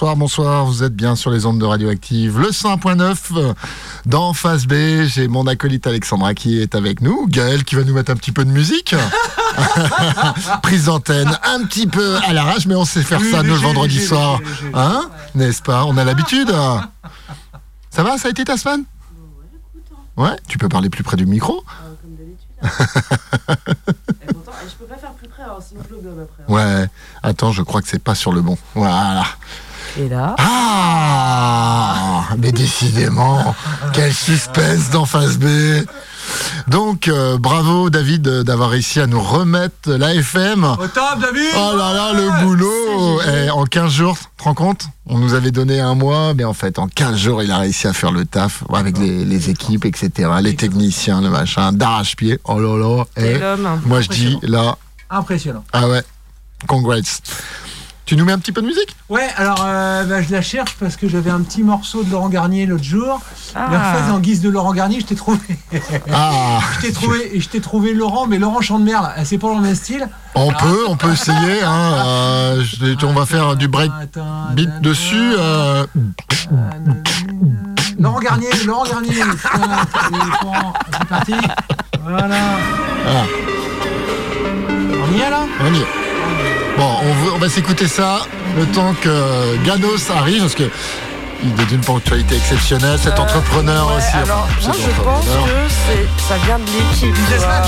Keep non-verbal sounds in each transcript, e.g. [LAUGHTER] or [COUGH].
Bonsoir, bonsoir, vous êtes bien sur les ondes de Radioactive, le 100.9 euh, dans Phase B. J'ai mon acolyte Alexandra qui est avec nous, Gaël qui va nous mettre un petit peu de musique. [LAUGHS] Prise d'antenne, un petit peu à l'arrache, mais on sait faire ça nous le vendredi soir. Hein? N'est-ce pas? On a l'habitude. Ça va Ça a été ta semaine? Ouais, tu peux parler plus près du micro Comme d'habitude. [LAUGHS] Et pourtant, je peux pas faire plus près, alors sinon je le gobe après. hein. Ouais. Attends, je crois que c'est pas sur le bon. Voilà. Et là Ah Mais décidément, quel suspense dans Phase B donc, euh, bravo David euh, d'avoir réussi à nous remettre la FM. Au top, David Oh là là, le boulot Eh, En 15 jours, tu te rends compte? On nous avait donné un mois, mais en fait, en 15 jours, il a réussi à faire le taf avec les, les équipes, etc. Les techniciens, le machin, d'arrache-pied. Oh là là Eh, l'homme. Moi, je dis, là, Impressionnant. ah ouais, congrats. Tu nous mets un petit peu de musique Ouais, alors euh, bah, je la cherche parce que j'avais un petit morceau de Laurent Garnier l'autre jour. Ah. La phase en guise de Laurent Garnier, je t'ai trouvé. Ah [LAUGHS] je t'ai trouvé, et je t'ai trouvé Laurent, mais Laurent chante merle. C'est pas dans le même style. On peut, on peut essayer. Hein, euh, je- on va faire du break Attends, beat attends, dessus. euh, Laurent Garnier, Laurent Garnier. Putain, C'est parti. Voilà. Ah. On y est là? On y est. Bon, on, veut- on va s'écouter ça le temps que Ganos arrive, parce que il est d'une ponctualité exceptionnelle. Cet Euh, entrepreneur ouais, aussi. Alors, enfin, moi, je pense que c'est- ça vient de l'équipe.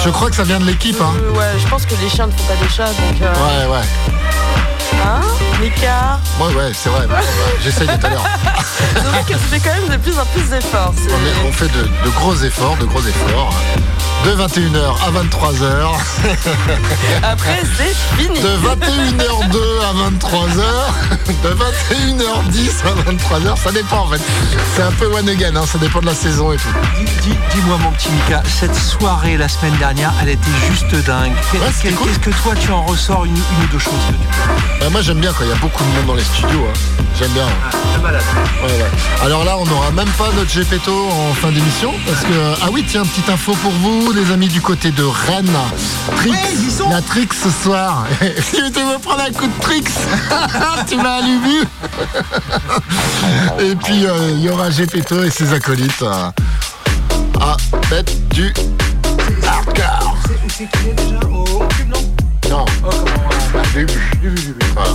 Je crois que ça vient de l'équipe. Hein. Euh, ouais, je pense que les chiens ne font pas des chats, donc. euh, Ouais, ouais. Hein Mika Ouais, ouais, c'est vrai. J'essaye tout à l'heure. [LAUGHS] Que tu fais quand même de plus en plus d'efforts. c'est- On, fait de, de gros efforts, de gros efforts. De 21h à 23h. [LAUGHS] Après, c'est fini. De 21h02 à 23h. [LAUGHS] De 21h10 à 23h. Ça dépend en fait. C'est un peu one again, hein, ça dépend de la saison et tout. Dis- dis- Dis-moi mon petit Mika, cette soirée la semaine dernière, elle était juste dingue. Ouais, Qu'est-ce que toi tu en ressors une, une ou deux choses que tu Euh, moi j'aime bien quand il y a beaucoup de monde dans les studios. hein. J'aime bien. Ah, de malade. Ouais, ouais. Alors là, on n'aura même pas notre GPTO en fin d'émission parce que ah oui, tiens, petite info pour vous, les amis du côté de Rennes. Trix, Ouais, la Trix ce soir. [LAUGHS] si tu veux prendre un coup de Trix, [LAUGHS] tu m'as allumé. [LAUGHS] et puis euh, il y aura GPTO et ses acolytes euh, à mettre du hardcore. C'est- C'est qui est déjà? Au au cube, non? Non, Oh, comment du Voilà.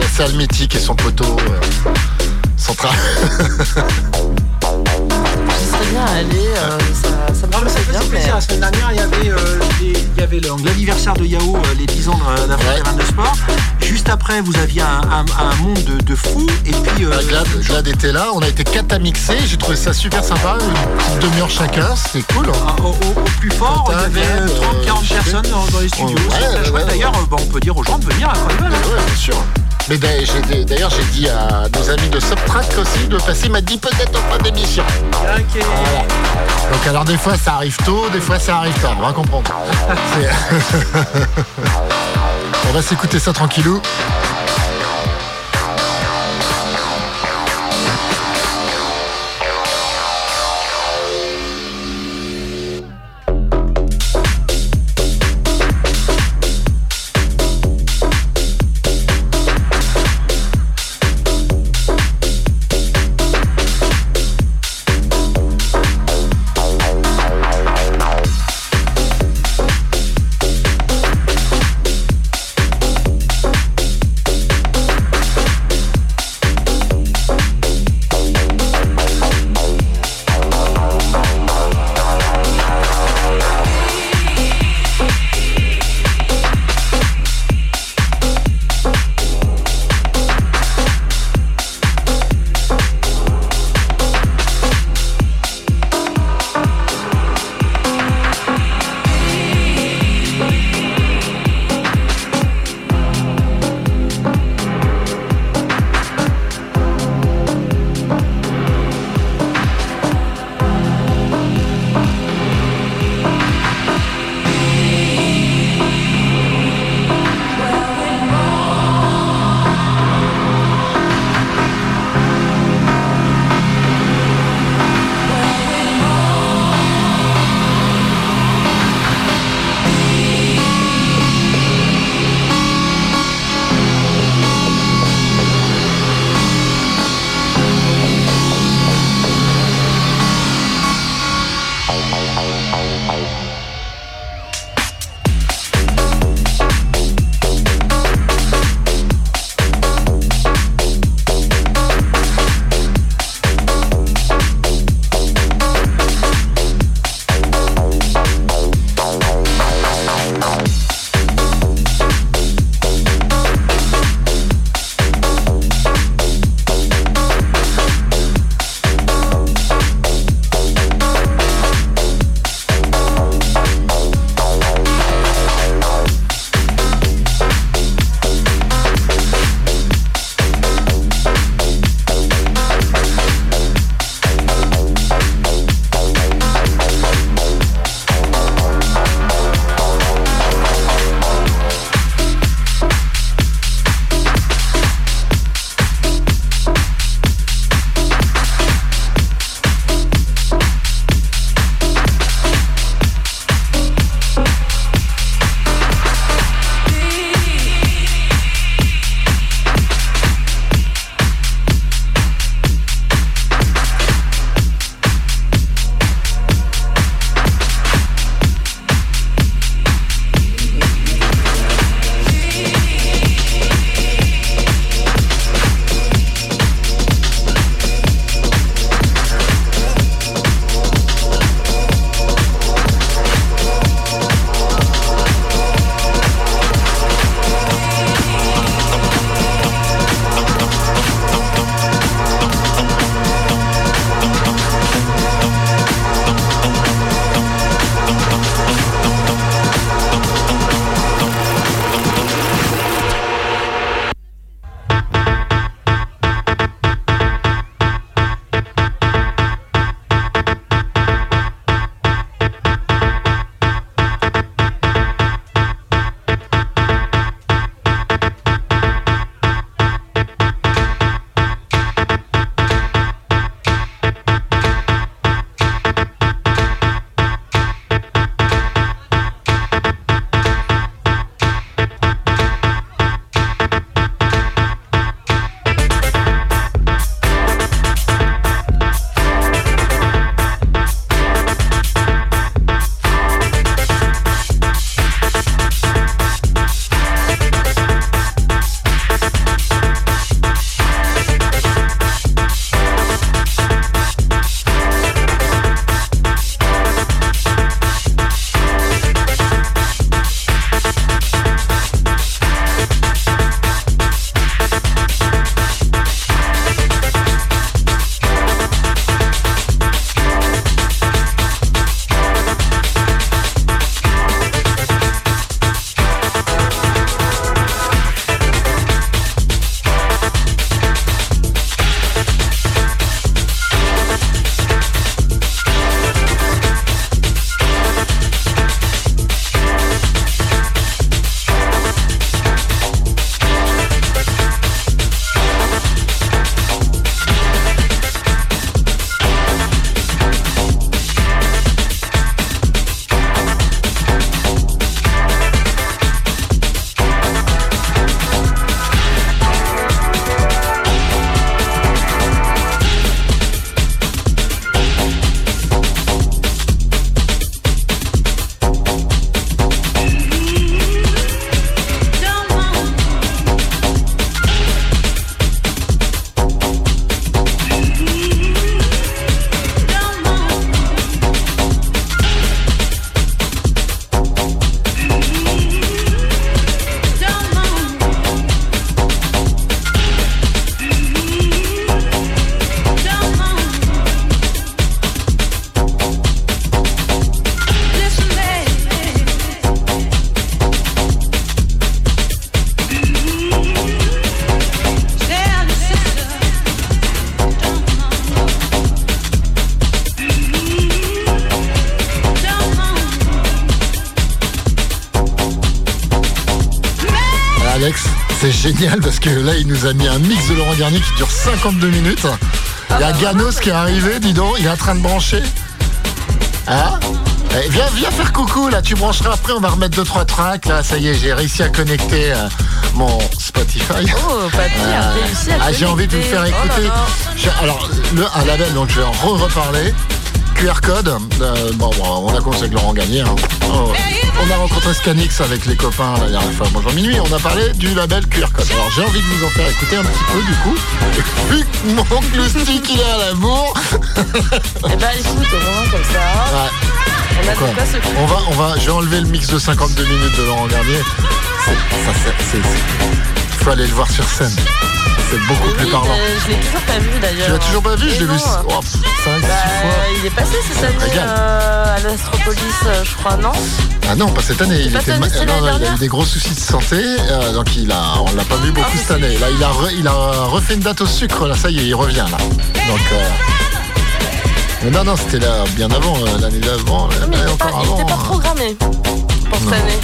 La salle mythique et son poteau euh, central. Serais bien allé. euh, ça, ça me Non, ça bien. Mais... plaisir. La semaine dernière, il y avait, euh, les- il y avait L'anniversaire de Yahoo, euh, les 10 ans de- d'Afrique Ouais. Terrain de Sport. Juste après, vous aviez un, un- un monde de, de fous. Et puis, euh, Euh, Glad, Glad était là, on a été quatre à mixer, j'ai trouvé ça super sympa, une petite demi-heure chacun, c'était cool. au, au- au plus fort, il y Total, avait Glad, 30-40 euh, personnes dans, dans les studios. Ouais, ouais, D'ailleurs, euh, bah, on peut dire aux gens de venir à hein. Ouais, bien sûr. Mais d'ailleurs, j'ai- dit à nos amis de Subtrack aussi de passer, m'a dit peut-être en fin d'émission. Ok. Voilà. Donc alors des fois ça arrive tôt, des fois ça arrive tard, on va comprendre. [LAUGHS] [LAUGHS] On va s'écouter ça tranquillou. Là, il nous a mis un mix de Laurent Garnier qui dure 52 minutes. Il y a Ganos qui est arrivé, dis donc, il est en train de brancher. Hein eh, viens, viens faire coucou là, tu brancheras après, on va remettre 2-3 tracks là, ça y est, j'ai réussi à connecter euh, mon Spotify. Oh, à Ah, j'ai envie de vous faire écouter. Oh là là. J'ai- Alors, le, un label, donc je vais en re-reparler. QR code, euh, bon, bon, on a commencé avec Laurent Gagné. hein. Oh, on a rencontré Scanix avec les copains la dernière fois. Bonjour minuit, on a parlé du label QR code. Alors j'ai envie de vous en faire écouter un petit peu du coup. [LAUGHS] Vu que mon gloustique il est à la bourre. [LAUGHS] Eh ben écoute, au moins comme ça, Ouais, on a quoi on va, on va, je vais enlever le mix de 52 minutes de Laurent Garnier. Ça, c'est- faut aller le voir sur scène. C'est beaucoup plus parlant. mais je l'ai toujours pas vu d'ailleurs. Tu l'as toujours pas vu Je l'ai vu non. 5, 6 Bah, fois. il est passé cette Ça me année euh, à l'Astropolis, euh, je crois, non Ah non, pas cette année. Il, pas était ma- non, il a eu des gros soucis de santé, euh, donc il a, on l'a pas vu beaucoup mais cette année. Là, il a, re- il a refait une date au sucre. Là, ça y est, il revient là. Donc, euh, mais non, non, c'était là bien avant, euh, l'année d'avant, il pas, encore il avant. était pas hein. programmé pour cette Non. année.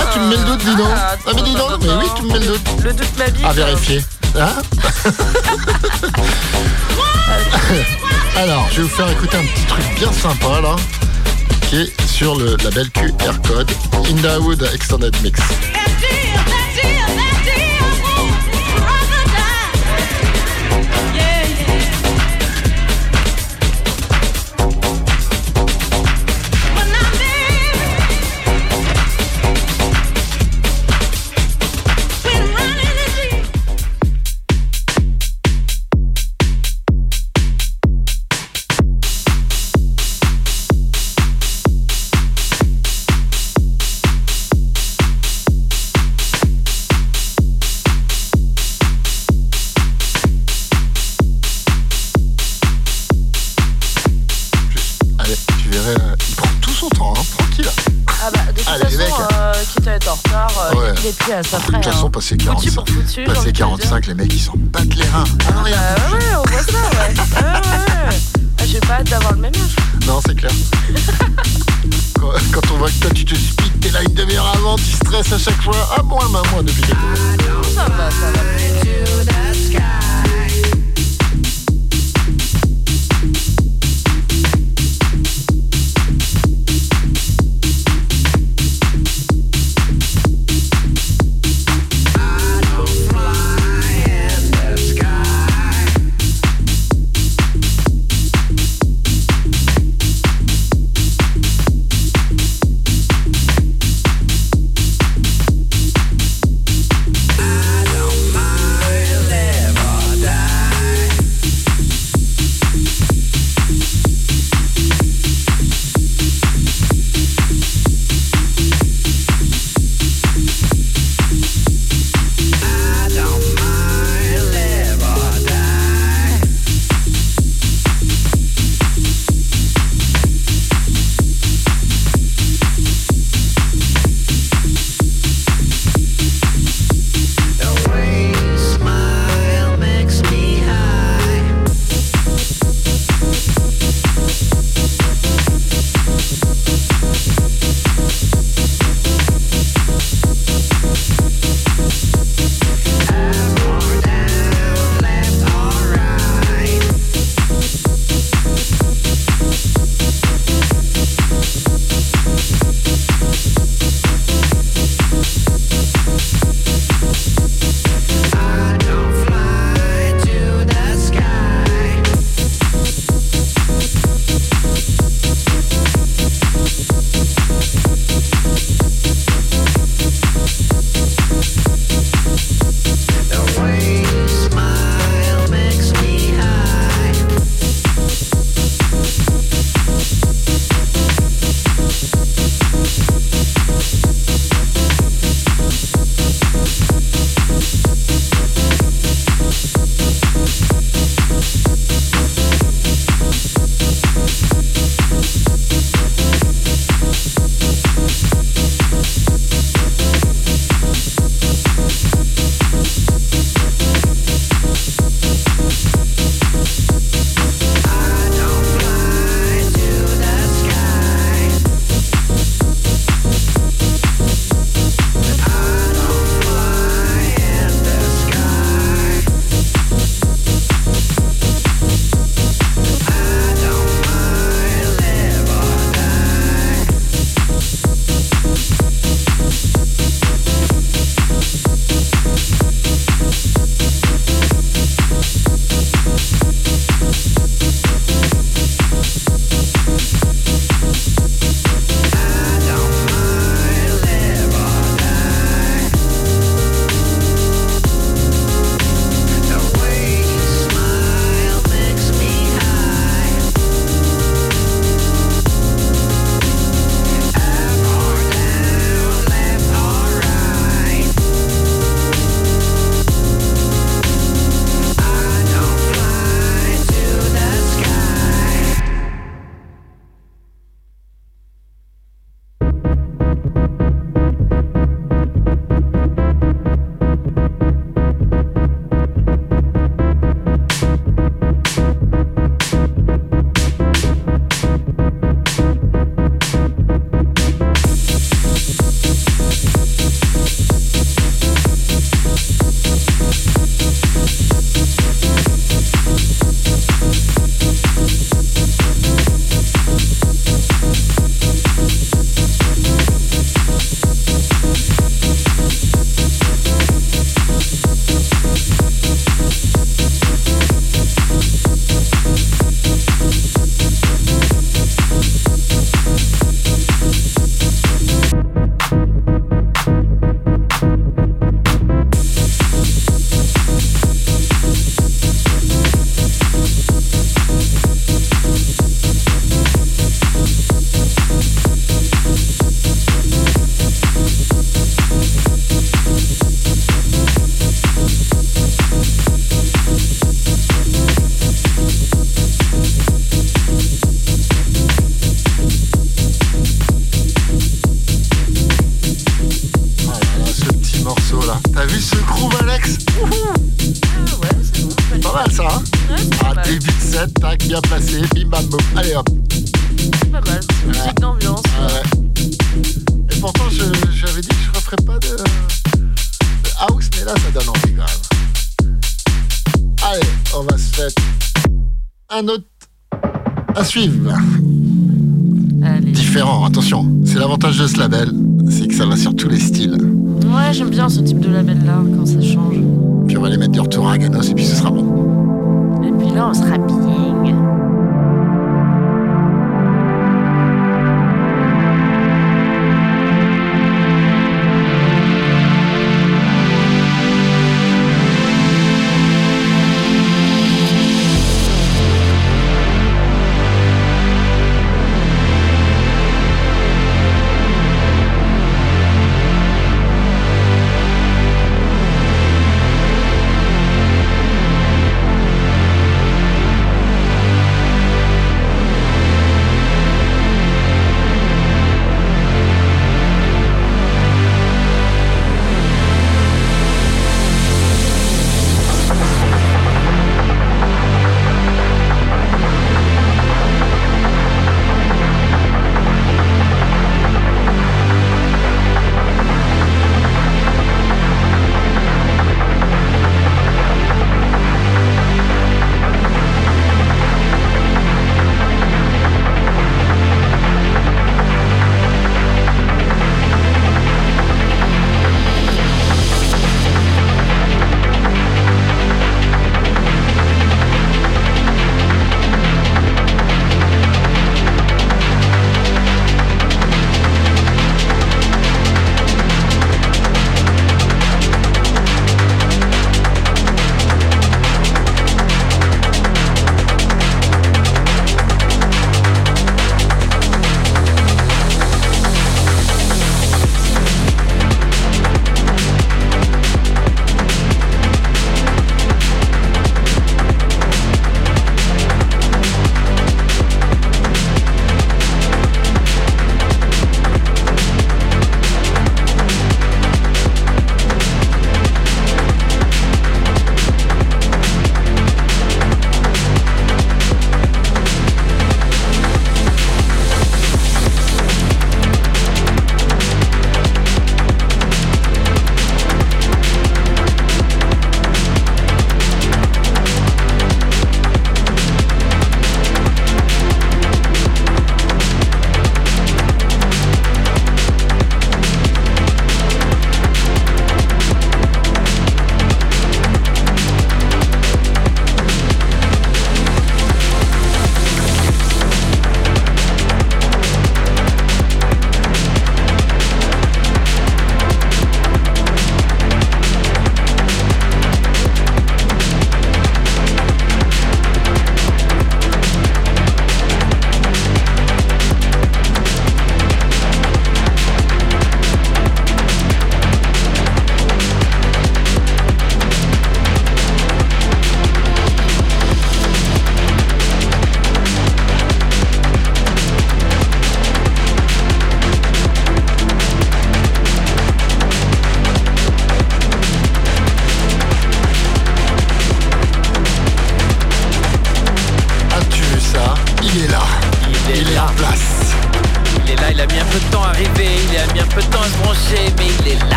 Ah, tu me mets le doute, dis donc. Ah, Ah, mais dis donc, mais oui, tu me mets le doute. Le doute m'habite. À vérifier. Hein [LAUGHS] Alors, je vais vous faire écouter un petit truc bien sympa là, qui est sur le label QR Code Indawood Extended Mix.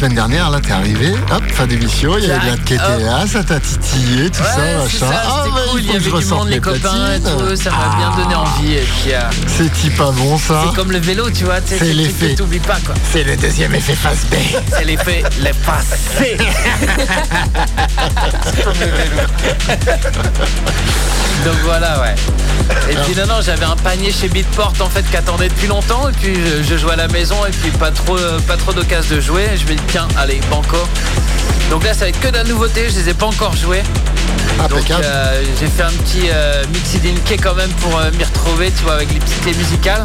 Semaine dernière, là, t'es arrivé, hop, fin d'émission, il y avait de la KTA, ça t'a titillé, tout ouais, ça, machin. ça, Ah, bah, cool, il y que je avait du ressente monde, mes les copains et tout, ça m'a bien donné envie, et puis euh, C'est pas bon, ça. c'est comme le vélo, tu vois, tu sais, C'est le l'effet. t'oublies pas quoi. C'est le deuxième effet face B. [LAUGHS] C'est l'effet, les passés. [LAUGHS] Donc voilà, ouais. Et puis non, non, j'avais un panier chez Beatport en fait qui attendait depuis longtemps. Et puis je, jouais à la maison et puis pas trop, euh, pas trop d'occasion de jouer. Et je me dis tiens, allez, banco. Donc là, ça va être que de la nouveauté. Je les ai pas encore joués. Donc Impeccable. euh, j'ai fait un petit euh, mix quand même pour euh, m'y retrouver, tu vois, avec les petites clés musicales.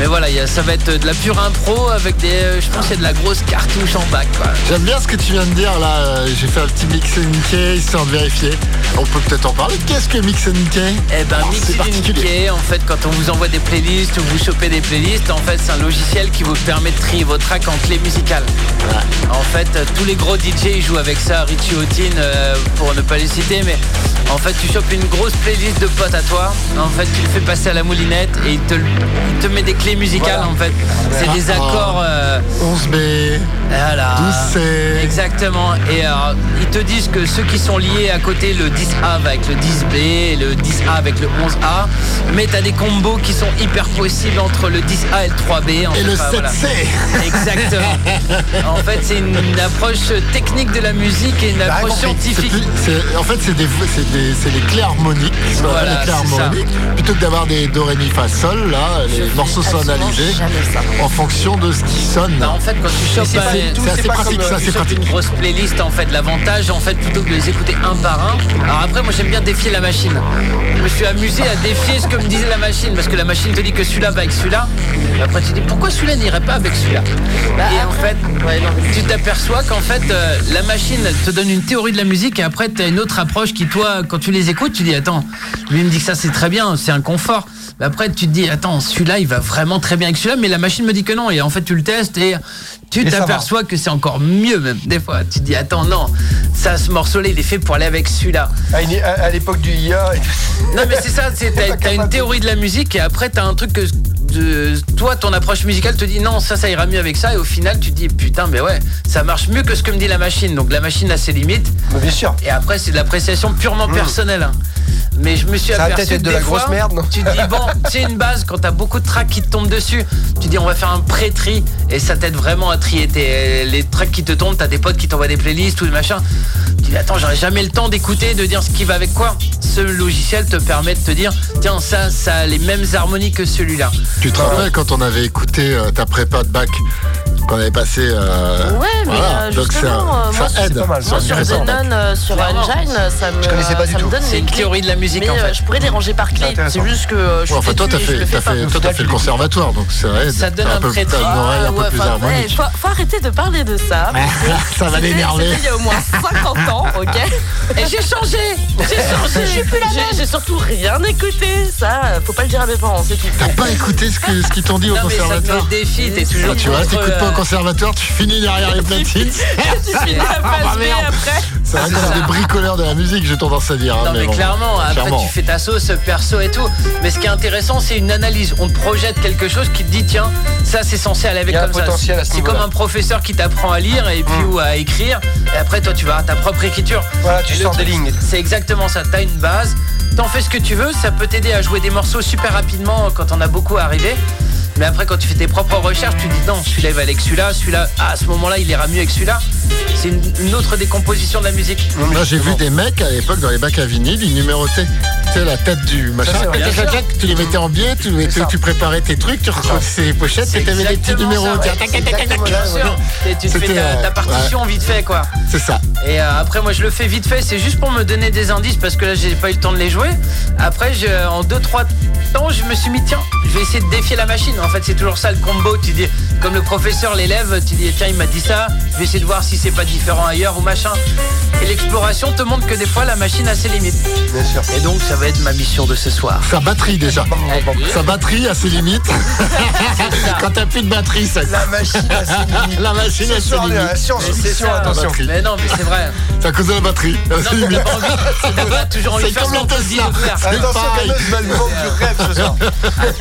Mais voilà, ça va être de la pure impro avec des, euh, je pense, qu'il y a de la grosse cartouche en bac. Quoi. J'aime bien ce que tu viens de dire là. euh, J'ai fait un petit mix NK histoire de vérifier. On peut peut-être en parler. Qu'est-ce que mix NK Eh ben, Oh, Mix particulier. Unité, en fait, quand on vous envoie des playlists ou vous chopez des playlists, en fait, c'est un logiciel qui vous permet de trier vos tracks en clés musicales. En fait, euh, tous les gros DJ ils jouent avec ça, Richie Houghton, euh, pour ne pas les citer, mais en fait, tu chopes une grosse playlist de potes à toi. En fait, tu le fais passer à la moulinette et il te, il te met des clés musicales, en fait. C'est des accords. euh, 11B, voilà. 12C. Exactement. Et alors, ils te disent que ceux qui sont liés à côté, le 10A va avec le 10B et le 10A avec le 11A. Mais tu as des combos qui sont hyper possibles entre le 10A et le 3B. en Et fait. le Enfin, voilà. 7C. Exactement. en fait, c'est une, approche technique de la musique et une approche scientifique. plus- en fait, c'est des, c'est des, les clés harmoniques. Voilà, les clés harmoniques. Plutôt que d'avoir des do, ré, mi, fa, sol, là, les morceaux sont en fonction de ce qui sonne. Bah, en fait, quand tu chopes c'est assez pratique, ça, tu pratique. une grosse playlist, en fait, l'avantage, en fait, plutôt que de les écouter un par un. Alors après, moi, j'aime bien défier la machine. Je me suis amusé à défier ce que me disait la machine, parce que la machine te dit que celui-là va avec celui-là. Et après, tu te dis pourquoi celui-là n'irait pas avec celui-là. et en fait, tu t'aperçois qu'en fait, euh, la machine elle te donne une théorie de la musique, et après, tu as une autre approche qui, toi, quand tu les écoutes, tu dis attends, lui il me dit que ça c'est très bien, c'est un confort. Mais après, tu te dis attends, celui-là il va vraiment très bien avec celui-là, mais la machine me dit que non. Et en fait, tu le testes et tu t'aperçois que c'est encore mieux même. Des fois, tu te dis attends non, ça ce morceau-là il est fait pour aller avec celui-là. À, une- à- à l'époque du IA, Non mais c'est ça, [LAUGHS] t'as une théorie de la musique et après t'as un truc que de- toi ton approche musicale te dit non ça ça ira mieux avec ça et au final tu te dis putain mais ouais ça marche mieux que ce que me dit la machine donc la machine a ses limites. bien sûr. Et après c'est de l'appréciation purement personnelle. hein. Mais je me suis Ça aperçu être de des la grosse merde, non Tu te dis bon, c'est une base quand t'as beaucoup de tracks qui te tombent dessus. Tu dis on va faire un pré-tri et ça t'aide vraiment à trier tes, les tracks qui te tombent. T'as des potes qui t'envoient des playlists ou des machins. Tu dis attends j'aurais jamais le temps d'écouter, de dire ce qui va avec quoi. Ce logiciel te permet de te dire tiens ça ça a les mêmes harmonies que celui-là. Tu te rappelles quand on avait écouté euh, ta prépa de bac qu'on avait passé euh, Ouais, mais voilà. euh, donc ça, euh, moi, aide. Moi, sur. Denon, euh, sur. Engine, ça me, Je connaissais pas du ça me tout. donne C'est les une clés. théorie de la musique, mais, en euh, fait. je pourrais les ranger par clé. C'est juste que euh, je Ouais, suis enfin, toi, t'as fait, pas. fait, toi, t'as fait le conservatoire, donc ça aide. Ça donne un peu, pré-tri. t'as une oreille un peu Ouais, plus harmonique. faut, faut arrêter de parler de ça. [LAUGHS] Ça va l'énerver. Il y a au moins 50 ans, ok [LAUGHS] Et j'ai changé J'ai [LAUGHS] changé Je suis plus la même J'ai surtout rien écouté. Ça, faut pas le dire à mes parents, c'est tout. T'as pas écouté ce que- ce qu'ils t'ont dit au Non, mais ça te conservatoire défi, t'es toujours Ah, Tu vois, t'écoutes pas euh, au conservatoire, tu finis derrière les [LAUGHS] platines. [LAUGHS] tu finis la Ah, bah, phase B merde. après. C'est vrai C'est qu'on est des bricoleurs de la musique, j'ai tendance à dire. hein, Non mais, bon, clairement, après clairement. tu fais ta sauce perso et tout. Mais ce qui est intéressant, c'est une analyse. On te projette quelque chose qui te dit tiens, ça c'est censé aller avec Il y a un comme ça. à C'est comme un professeur qui t'apprend à lire et puis ou à écrire. Et après toi tu vas avoir ta propre écriture. Voilà, tu sors des lignes. C'est exactement ça. T'as une base, t'en fais ce que tu veux. Ça peut t'aider à jouer des morceaux super rapidement quand on a beaucoup à arriver. Mais après, quand tu fais tes propres recherches, tu dis non, celui-là il va aller avec celui-là, celui-là, ah, à ce moment-là, il ira mieux avec celui-là. C'est une, une autre décomposition de la musique. Moi j'ai vu des mecs à l'époque dans les bacs à vinyle, ils numérotaient la tête du machin, tu les mettais en biais, tu, tu, tu préparais tes trucs, tu recollais les pochettes et t'avais les petits numéros. ça, ouais. Et tu te fais ta, euh, ta partition vite fait quoi. C'est ça. Et euh, après moi je le fais vite fait, c'est juste pour me donner des indices parce que là j'ai pas eu le temps de les jouer. Après je, en 2-3 temps je me suis mis tiens je vais essayer de défier la machine. En fait c'est toujours ça le combo. Tu dis comme le professeur l'élève, tu dis tiens il m'a dit ça, je vais essayer de voir si c'est pas différent ailleurs ou machin. Et l'exploration te montre que des fois la machine a ses limites. Bien sûr. Et donc ça va être ma mission de ce soir. Sa batterie déjà. Sa batterie a ses limites. [LAUGHS] Quand t'as plus de batterie, ça. La machine a ses limites. La machine a ses limites. science-fiction, attention. Mais non, mais c'est vrai. C'est à cause de la batterie. A [LAUGHS] toujours envie de C'est faire ce qu'on. C'est Attention, du rêve ce soir.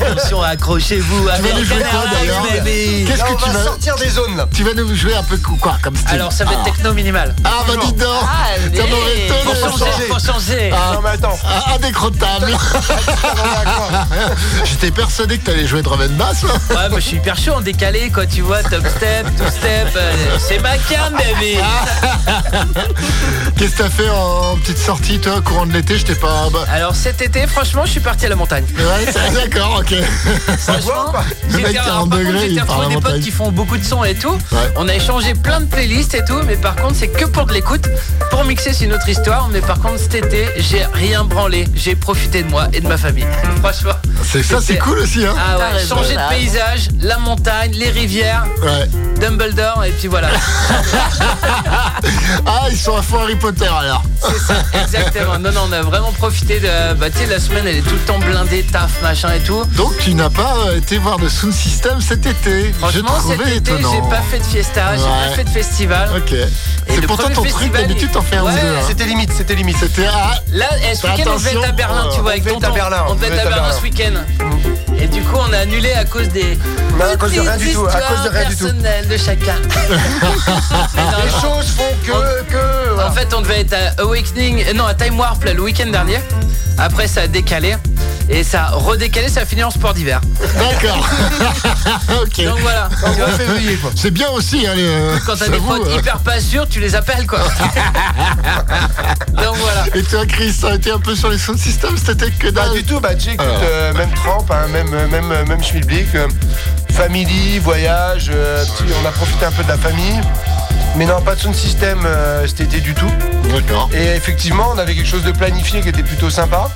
Attention, accrochez-vous. Tu vas nous jouer quoi d'ailleurs Qu'est-ce que tu va vas sortir des zones là. Tu vas nous jouer un peu quoi comme style Alors, ça va être Ah. techno minimal. Ah bah dis donc Ça m'aurait étonné. Pour changer. Ah. Non mais attends. Ah, Indécrottable [LAUGHS] J'étais persuadé que t'allais jouer drum and bass là. Ouais, moi je suis hyper chaud en décalé quand tu vois top step, two step. euh, c'est ma cam, baby. [LAUGHS] Qu'est-ce que t'as fait en petite sortie toi courant de l'été? Je t'ai pas... bah, Alors cet été, franchement, je suis parti à la montagne. Ouais, d'accord, ok. Franchement, quoi Le mec j'étais- 40 alors, par contre, degrés, j'étais il part à retrouvé la des potes montagne. qui font beaucoup de sons et tout. Ouais. On a échangé plein de playlists et tout, mais par contre, c'est que pour de l'écoute. Pour mixer, c'est une autre histoire. Mais par contre, cet été, j'ai rien branlé. J'ai profité de moi et de ma famille. [LAUGHS] Franchement. C'est ça, c'est C'était- cool aussi, hein. Ah ouais, changer de paysage, la montagne, les rivières, Ouais. Dumbledore, et puis voilà. [LAUGHS] Ah, ils sont à fond Harry Potter alors. C'est ça, exactement. Non, non, on a vraiment profité de. Bah, tu sais, la semaine, elle est tout le temps blindée, taf, machin et tout. Donc tu n'as pas euh, été voir de Sound System cet été. J'ai Franchement, cet été, étonnant. j'ai pas fait de fiesta, j'ai pas fait de festival. Ok. Et C'est pourtant ton truc, d'habitude t'en fais un ou deux. hein. C'était limite, c'était limite. C'était ah, Là, ce week-end, on devait être à. Berlin, tu vois, avec On devait tonton. être à Berlin, On devait être à Berlin ce week-end. Et du coup, on a annulé à cause des. Mais à cause de rien petites du tout, à cause de rien du tout. histoires personnelles de chacun. [LAUGHS] Les choses font que... En fait, on devait être à Awakening, euh, non, à Time Warp là, le week-end dernier. Après, ça a décalé. Et ça a redécalé, ça a fini en sport d'hiver. d'accord. [LAUGHS] ok. Donc voilà. C'est bien aussi, hein, les, euh, Quand t'as des potes euh. hyper pas sûrs, tu les appelles quoi. [LAUGHS] Donc voilà. Et toi, Chris, ça a été un peu sur les Sound System cet été que Pas dalle du tout, bah tu euh, même trempe, hein, même, même, même schmilblick, euh, family, voyage, euh, on a profité un peu de la famille. Mais non, pas de sound system euh, cet été du tout. D'accord. Et effectivement, on avait quelque chose de planifié qui était plutôt sympa.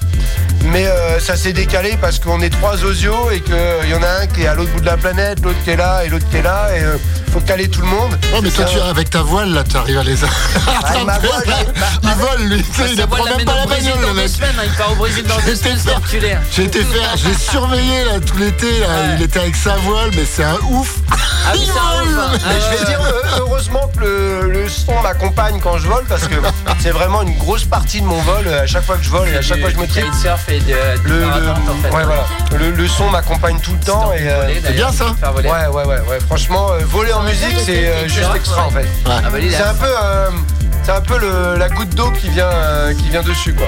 Mais euh, ça s'est décalé parce qu'on est trois osios et qu'il y en a un qui est à l'autre bout de la planète, l'autre qui est là et l'autre qui est là. Et euh, faut caler tout le monde. Ouais, mais toi, tu, avec ta voile, là, tu arrives à les. [LAUGHS] Ah, ma voile, il vole, lui. il apprend même pas la au Brésil bagnole, le mec. hein, Il part au Brésil dans deux J'ai semaines. J'ai été faire, j'ai surveillé là tout l'été là, Ouais. il était avec sa voile, mais c'est un ouf. Ah oui, c'est un ouf, hein. Ah, Mais je vais dire euh, heureusement que le, le son m'accompagne quand je vole parce que [LAUGHS] c'est vraiment une grosse partie de mon vol euh, à chaque fois que je vole et à chaque fois que je me et de, du Le, le- parapente, en fait. ouais, voilà. le, le son m'accompagne tout le C'est temps et de euh, d'ailleurs, bien, ça. faire voler. ouais ouais ouais ouais franchement euh, voler en musique c'est euh, juste extra en fait. Ah bah, C'est un peu euh, c'est un peu le- la goutte d'eau qui vient euh, qui vient dessus quoi.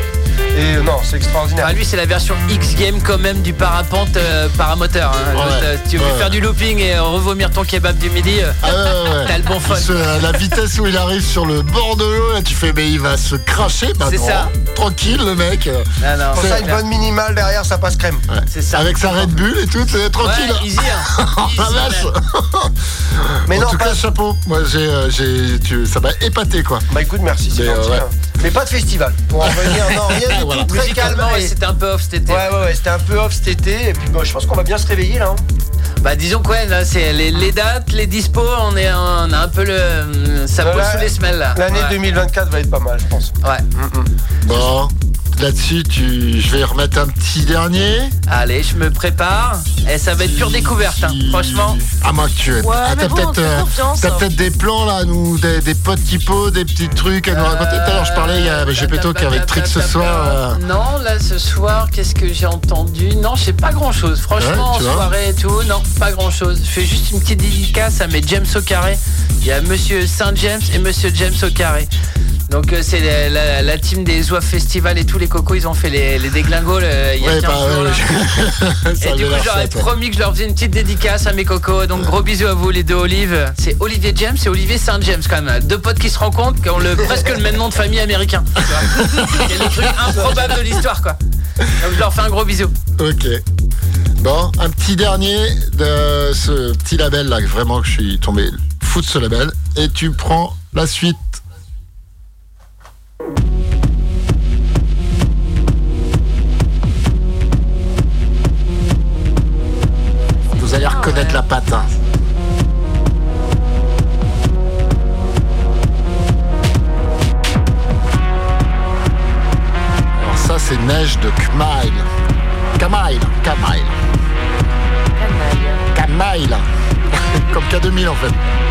Et euh, non c'est extraordinaire. Ah, lui, c'est la version X-Game quand même du parapente euh, paramoteur. hein. Ouais. L'autre, euh, si tu veux Ouais. faire du looping et revomir ton kebab du midi, euh, Ah ouais, t'as le bon fun. Ce- euh, la vitesse où il arrive sur le bord de l'eau, là, tu fais, mais il va se cracher. Bah C'est non, ça. Tranquille, le mec. non, Pour c'est ça une clair. bonne minimale derrière ça passe crème. C'est ça. Avec sa Red Bull et tout, c'est tranquille. Ouais, easy, hein. [LAUGHS] Oh, la Easy. [LAUGHS] Mais en non tout pas cas, chapeau. Moi, j'ai, euh, j'ai, tu- ça m'a épaté, quoi. Bah écoute merci c'est Mais, euh, gentil. ouais. hein. Mais pas de festival. Pour en revenir non rien du [LAUGHS] Voilà. tout très calme. Musicalement, ouais, et- c'était un peu off cet été. Ouais ouais ouais c'était un peu off cet été et puis bon je pense qu'on va bien se réveiller là. hein. Bah disons que ouais, là c'est les, les dates, les dispos, on est on a un peu le ça pose sous les semelles là. L'année ouais. 2024 va être pas mal je pense. Ouais. Bon, là-dessus, tu, je vais remettre un petit dernier. Allez, je me prépare. Et ça va être pure découverte, hein. Qui- franchement. À moins que tu aies. Ouais, ah, mais t'as bon, peut-être, fais euh, t'as peut-être des plans là, nous, des, des potes typos, des petits trucs à nous raconter. Tout à l'heure, je parlais, il y a Gepetto qui est avec Trick ce soir. euh, Non, là ce soir, qu'est-ce que j'ai entendu? Non, je sais pas grand chose. Franchement, en soirée et tout, non, pas grand chose. Je fais juste une petite dédicace à mes James au carré. Il y a Monsieur Saint James et Monsieur James au carré. Donc euh, c'est la, la- la team des Oies Festival et tous les cocos, ils ont fait les, les déglingos euh, il y a Ouais, 15 bah, jours. ouais, [LAUGHS] Et du coup, j'aurais promis que je leur faisais une petite dédicace à mes cocos. Donc, gros bisous à vous, les deux Olives. C'est Olivier James et Olivier Saint James, quand même. Deux potes qui se rencontrent, qui ont le, presque le même nom de famille américain. C'est le truc improbable de l'histoire, quoi. Donc, je leur fais un gros bisou. Ok. Bon, un petit dernier de ce petit label là, vraiment que je suis tombé fou de ce label. Et tu prends la suite. Allez reconnaître la patte. Alors ça c'est Neige de Kmail. Kamail, Kamail. Kamail. [LAUGHS] Comme K2000 en fait.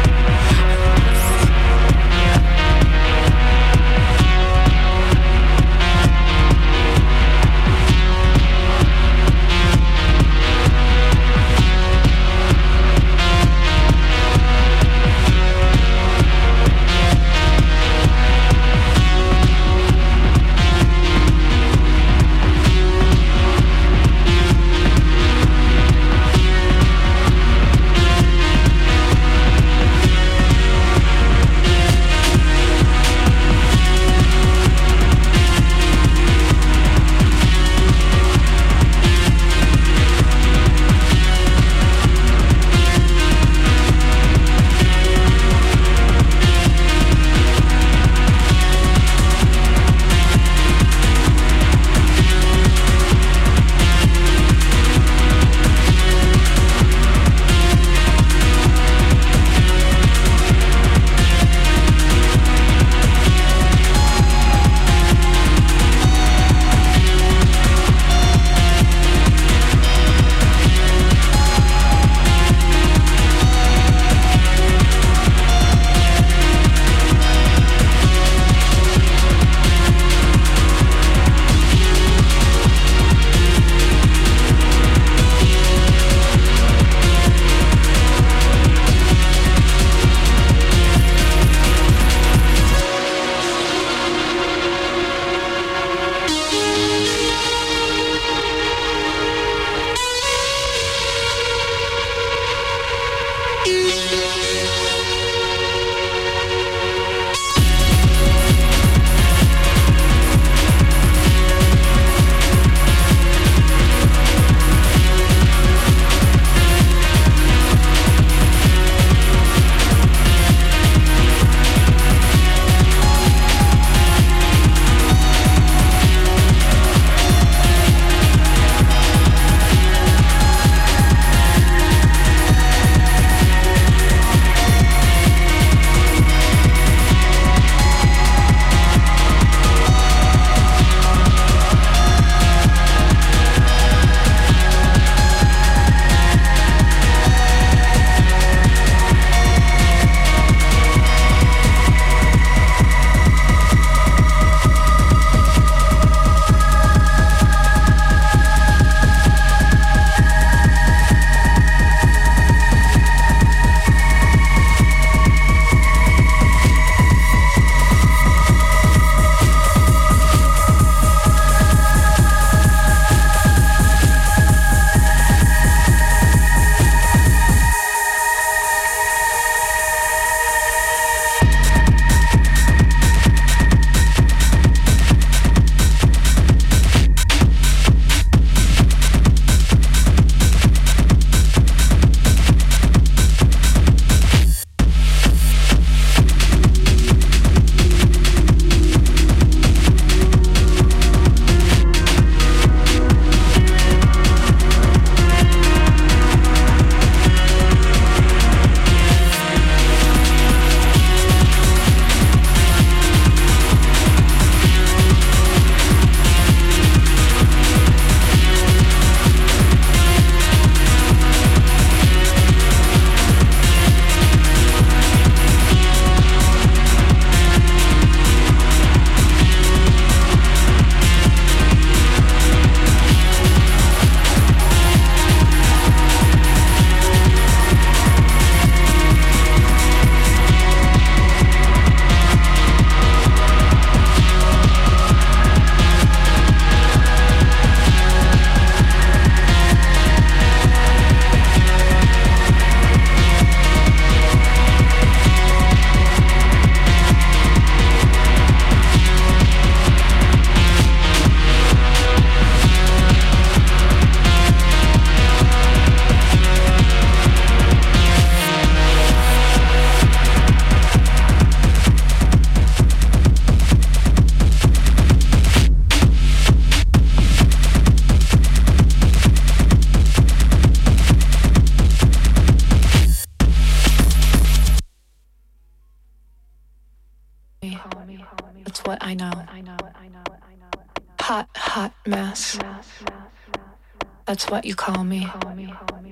you call me.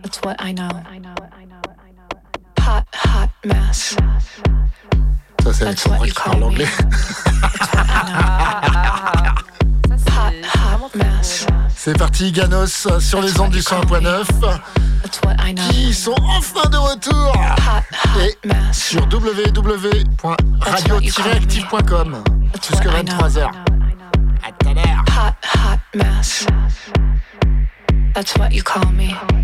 That's what I know. Ça, c'est Alexandra qui parle. C'est parti, Ganos, sur les ondes du 101.9, qui sont enfin de retour. Sur www.radio-active.com jusqu'à 23h. À. that's what you call me.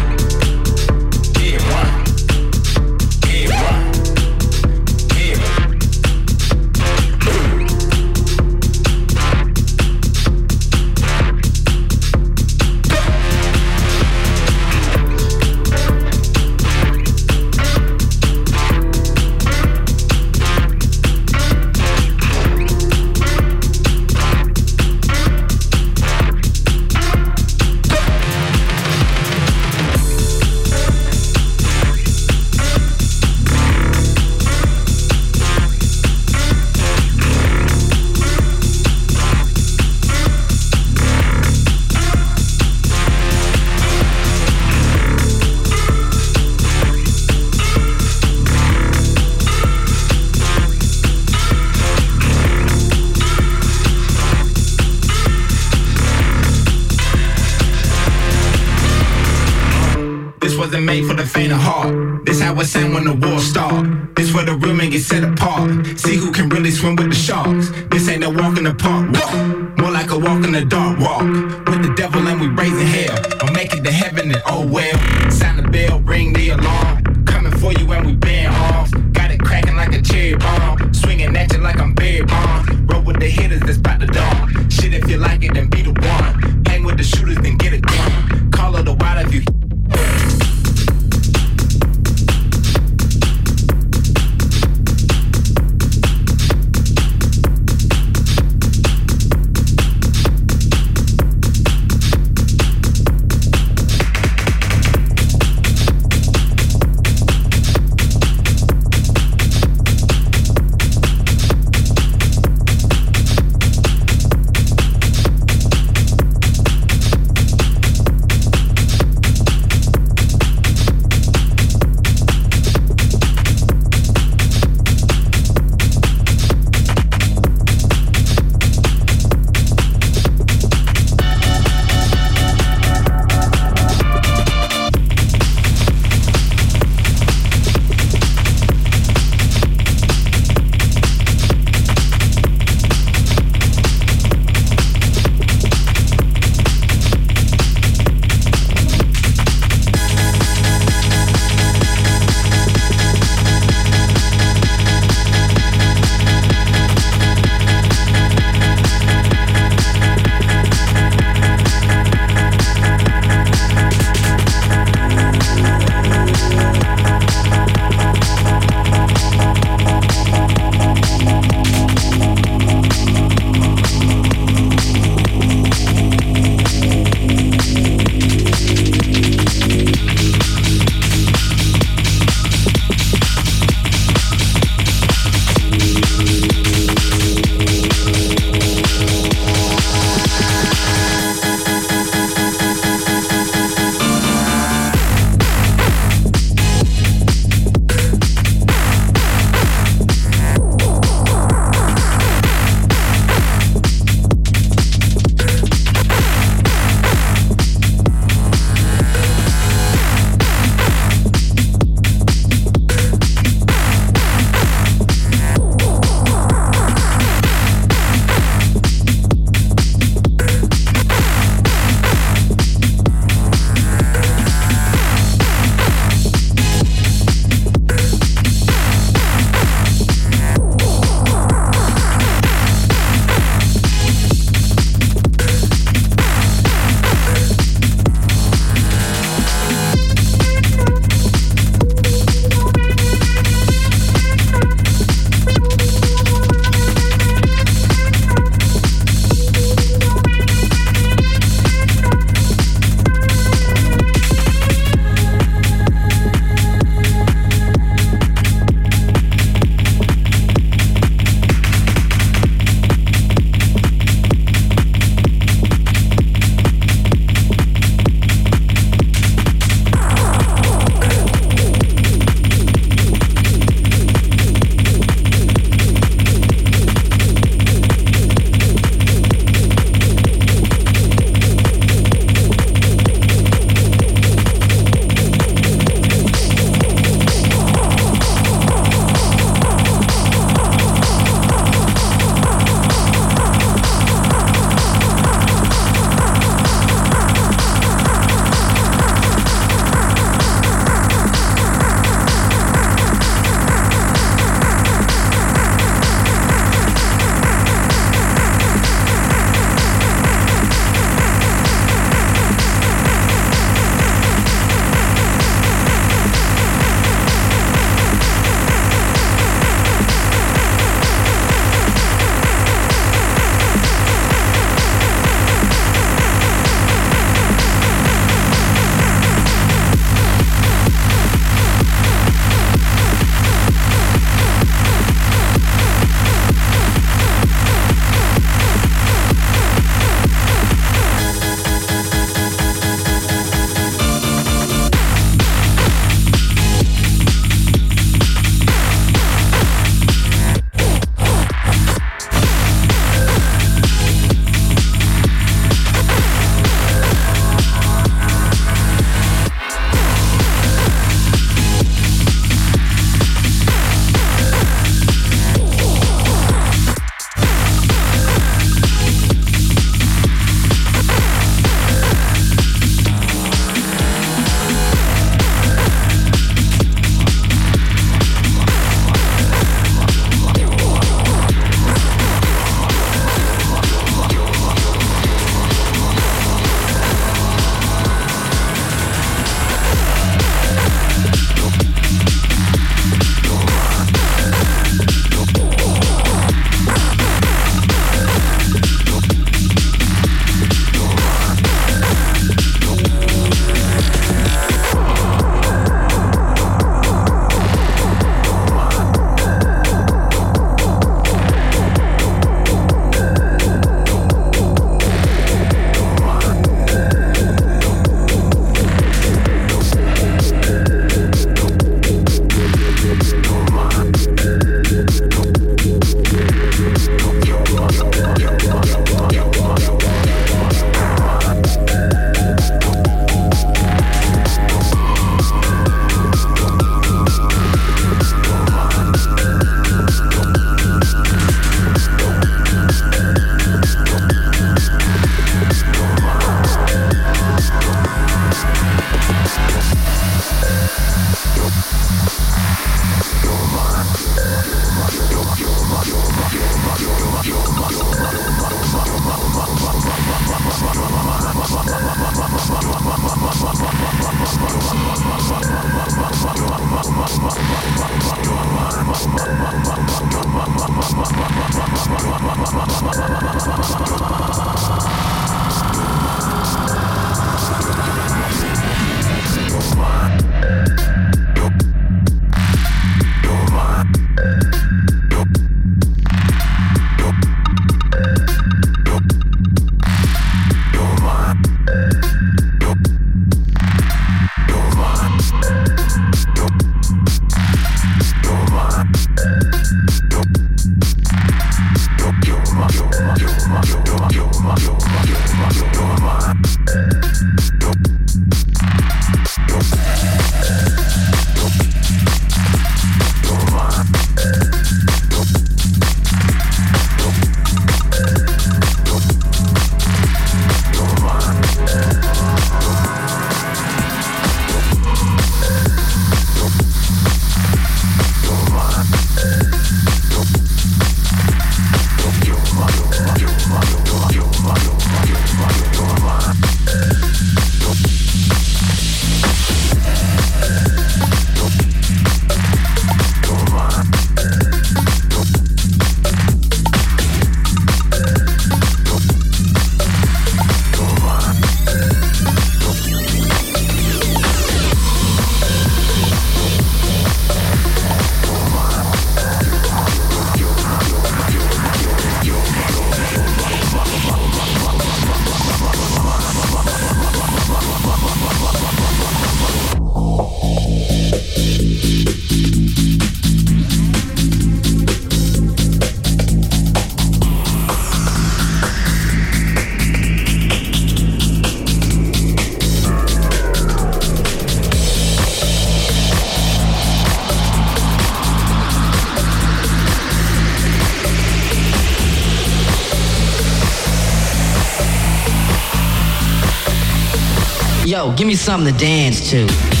Give me something to dance to.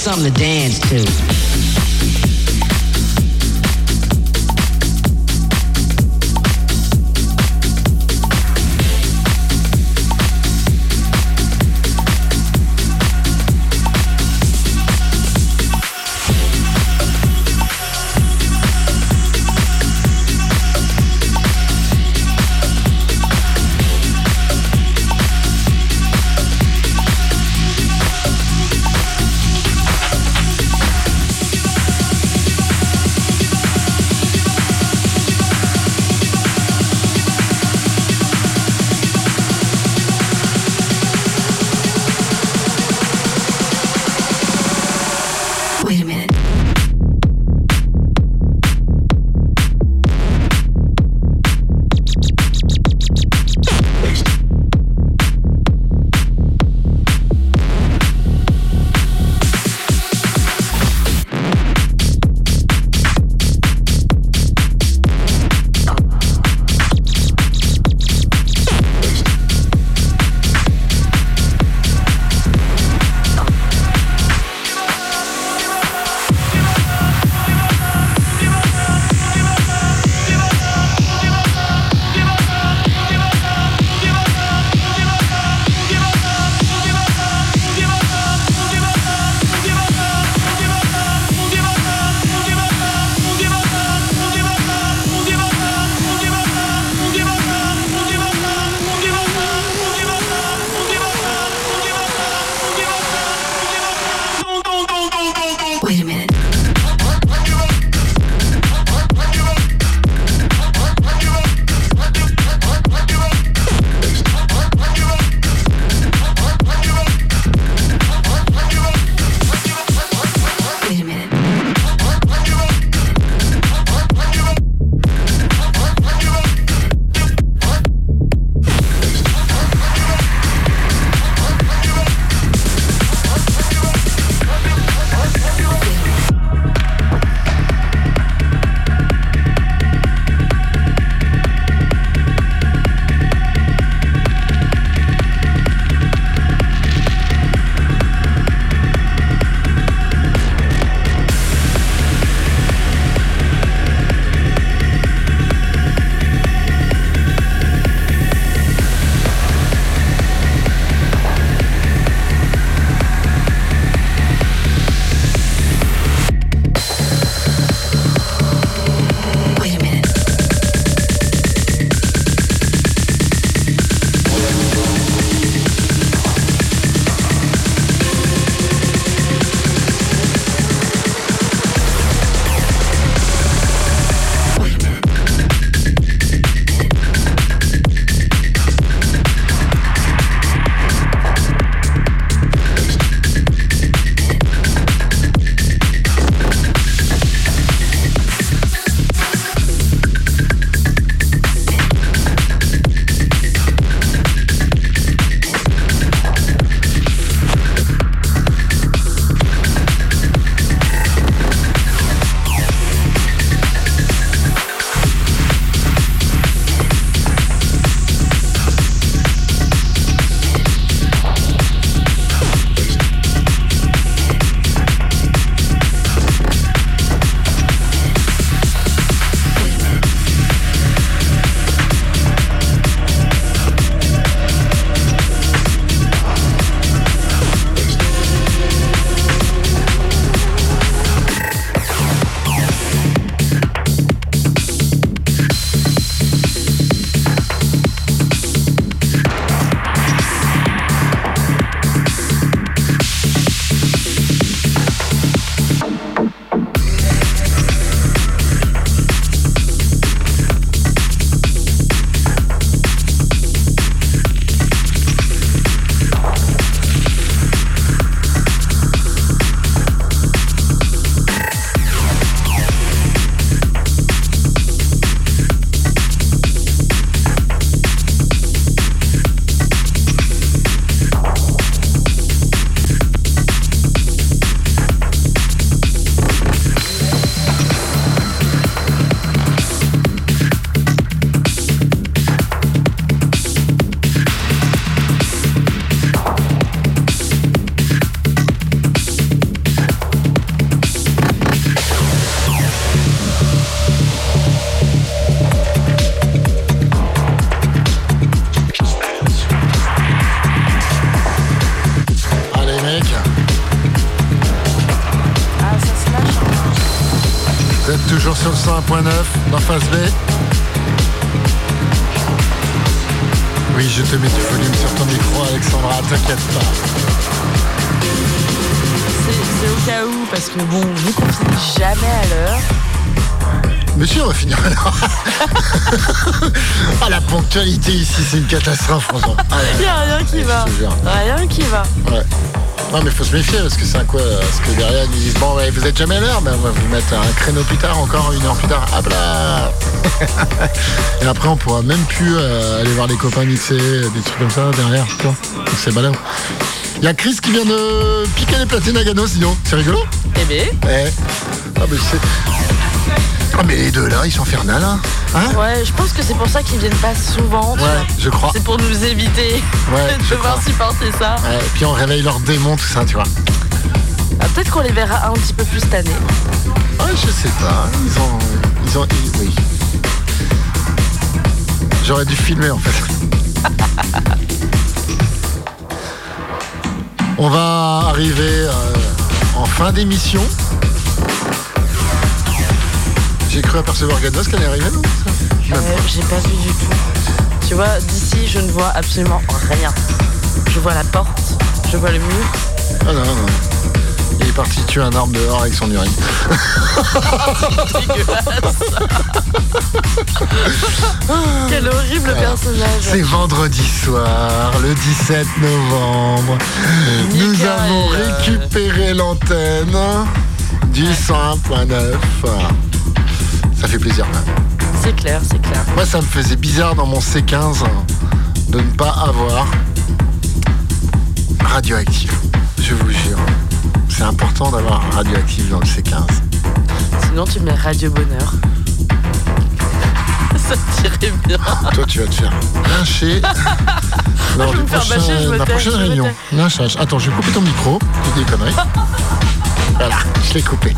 Something to dance to. Face B. Oui, je te mets du volume sur ton micro, Alexandra, t'inquiète pas. C'est au cas où, parce que bon, vu qu'on finit jamais à l'heure, Monsieur, on va finir alors. [LAUGHS] ah, la ponctualité ici, c'est une catastrophe, [LAUGHS] il n'y a rien qui va. Rien qui va. Ouais. Non, mais faut se méfier parce que c'est un quoi Parce que derrière, ils disent Bon, ouais, vous êtes jamais à l'heure, mais on va vous mettre un créneau plus tard, encore une heure plus tard. Hop là [LAUGHS] Et après, on pourra même plus euh, aller voir les copains mixer, des trucs comme ça derrière. tu vois. Donc, C'est balèze. Il y a Chris qui vient de piquer les platines à Gano, sinon. C'est rigolo? Eh ben, Ouais. Ah, mais c'est. Ah, mais les deux là, ils sont infernales, hein Hein ouais, je pense que c'est pour ça qu'ils viennent pas souvent. tu Ouais, vois. je crois. C'est pour nous éviter Ouais, [LAUGHS] de devoir supporter ça. Ouais, et puis on réveille leurs démons, tout ça, tu vois. Ah, Peut-être qu'on les verra un petit peu plus cette année. Ouais, je sais pas. Ils ont. Ils ont. ils- oui. J'aurais dû filmer en fait. [LAUGHS] On va arriver euh, en fin d'émission. J'ai cru apercevoir Ganos qu'elle est arrivée, non Euh, J'ai pas vu du tout. Tu vois, d'ici, je ne vois absolument rien. Je vois la porte, je vois le mur. Ah non, non. Il est parti tuer un arbre dehors avec son urine. [LAUGHS] Quel horrible personnage. C'est vendredi soir, le 17 novembre. Nous avons récupéré l'antenne du 101.9. Ça fait plaisir. C'est clair, c'est clair. Moi, ça me faisait bizarre dans mon C15 de ne pas avoir radioactif. Je vous jure. C'est important d'avoir radioactif dans le C15. Sinon, tu mets Radio Bonheur. [LAUGHS] Ça tirait bien. Toi, tu vas te faire lyncher [LAUGHS] lors du prochain- bâcher, la prochaine réunion. Lynchage. Attends, je vais couper ton micro. Tu dis des conneries. [LAUGHS] Voilà, je l'ai coupé.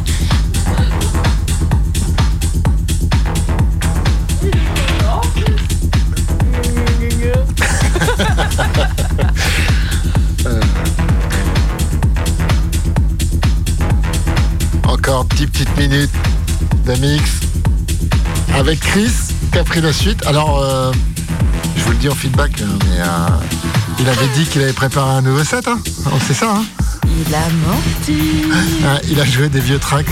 10 petites minutes de mix avec Chris qui a pris la suite. Alors, euh, je vous le dis en feedback, hein, mais euh, il avait dit qu'il avait préparé un nouveau set. Hein Oh, C'est ça, hein Il a menti. [LAUGHS] Ah, Il a joué des vieux tracks.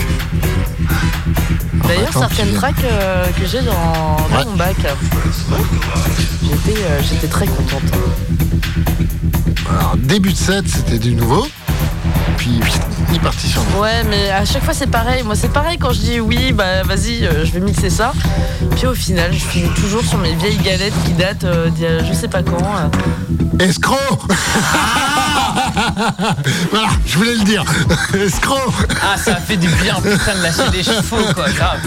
D'ailleurs, certaines viens. tracks euh, que j'ai dans, dans Ouais. mon bac, j'étais euh, j'étais très contente. Alors, début de set, c'était du nouveau. Puis, il est parti sur le Ouais, mais à chaque fois c'est pareil. Moi, c'est pareil quand je dis oui, bah vas-y, euh, je vais mixer ça. Puis au final, je finis toujours sur mes vieilles galettes qui datent euh, d'il y a je sais pas quand. euh. Escroc [LAUGHS] Voilà, je voulais le dire. Escroc Ah, ça a fait du bien, putain, de lâcher des chevaux, quoi, grave.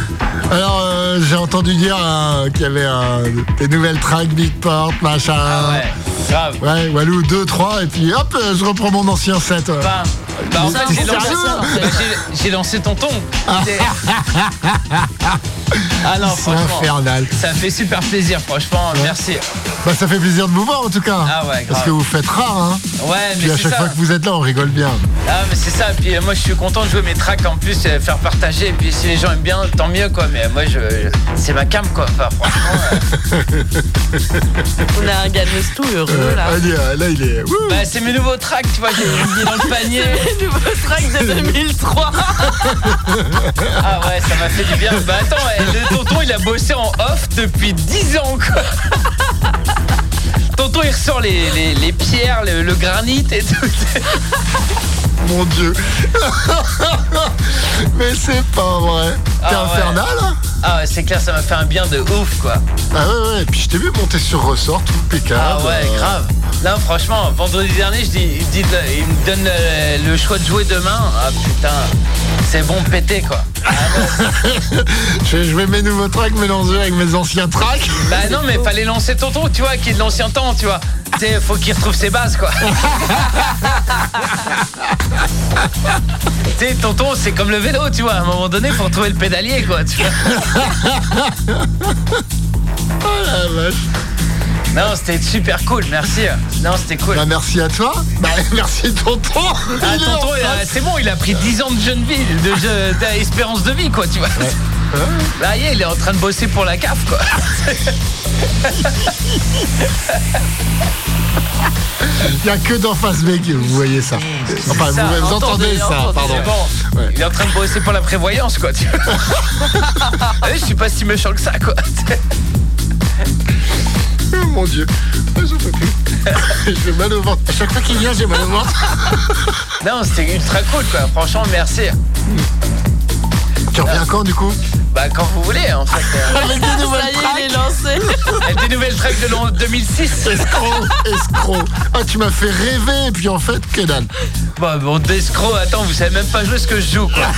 Alors, euh, j'ai entendu dire euh, qu'il y avait euh, des nouvelles tracks, Beatport, machin. Ah ouais, grave. Ouais, Walou 2, 3, et puis hop, euh, je reprends mon ancien set. Bah, bah, en fait, j'ai lancé, bah, j'ai- j'ai lancé tonton. C'est- [LAUGHS] Ah non, C'est franchement. infernal. Ça fait super plaisir, franchement, merci. Bah, ça fait plaisir de vous voir en tout cas. Ah ouais, grave. Parce que vous faites rare, hein. Ouais, Puis à c'est chaque ça. fois que vous êtes là, on rigole bien. Ah, mais c'est ça. Puis euh, moi, je suis content de jouer mes tracks en plus, euh, faire partager. Et puis si les gens aiment bien, tant mieux, quoi. Mais moi, je, c'est ma cam, quoi. Enfin, franchement. euh, [LAUGHS] On a un Ganos tout heureux là. allez, euh, là, il est. Wouh bah, c'est mes nouveaux tracks, tu vois. J'ai mis dans le panier. [LAUGHS] C'est le nouveau track de [LAUGHS] 2003. Ah ouais, ça m'a fait du bien. Bah attends, eh, le tonton, il a bossé en off depuis 10 ans, quoi. Tonton, il ressort les, les, les pierres, le, le granit et tout. Mon dieu. [LAUGHS] Mais c'est pas vrai. T'es Ah ouais. infernal hein Ah ouais, c'est clair, ça m'a fait un bien de ouf, quoi. Ah ouais, ouais. Et puis je t'ai vu monter sur ressort, tout impeccable. Ah ouais, Euh, Là, franchement, vendredi dernier, je dis, il, dit- il me donne le, le choix de jouer demain. Ah putain, c'est bon pété, quoi. [LAUGHS] Je vais jouer mes nouveaux tracks mélangés avec mes anciens tracks. Bah non, mais fallait lancer tonton, tu vois, qui est de l'ancien temps, tu vois. Tu sais, faut qu'il retrouve ses bases, quoi. [LAUGHS] tu sais, tonton, c'est comme le vélo, tu vois. À un moment donné, faut retrouver le pédalier, quoi. Tu vois. [LAUGHS] Oh la vache. Non, c'était super cool, merci. Non, c'était cool. Bah merci à toi. Bah [LAUGHS] merci tonton. Ah, tonton, face. c'est bon, il a pris 10 ans de jeune vie, de, d'espérance de vie, quoi, tu vois. Là, [LAUGHS] il est en train de bosser pour la CAF, quoi. [LAUGHS] Il n'y a que dans Face que vous voyez ça. Enfin, Ça, vous, vous entendez ça, pardon. bon. Ouais. Il est en train de bosser pour la prévoyance, quoi. tu vois. Allez, je suis pas si méchant que ça, quoi. Oh mon dieu, j'en peux plus. [LAUGHS] J'ai mal au ventre. À chaque fois qu'il vient, j'ai mal au ventre. Non, c'était ultra cool, quoi. Franchement, merci. Tu reviens quand du coup? Bah, quand vous voulez, en fait. [LAUGHS] euh. Avec des nouvelles lancé. Avec [LAUGHS] des nouvelles tracks de l'an 2006. Escroc, escroc. Ah, tu m'as fait rêver, et puis en fait, que dalle. Bon, bon, d'escroc, attends, vous savez même pas jouer ce que je joue, quoi. [LAUGHS]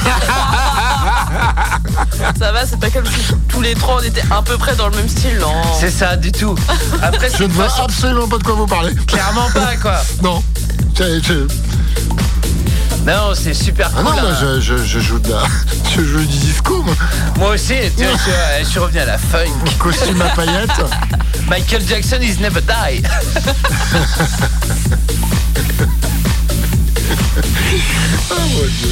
Ça va, c'est pas comme si tous les trois on était à peu près dans le même style, non? C'est ça, du tout. Après, Je ne vois façon- absolument pas de quoi vous parlez. Clairement pas, quoi. Non. Je- je- Non, c'est super Ah cool. non, moi, hein. je, je- je joue de la... [LAUGHS] Je joue du disco, moi. Moi aussi, tu vois, je, suis- je suis revenu à la funk. Costume à paillettes. [LAUGHS] Michael Jackson is never die. [LAUGHS] Oh mon Dieu.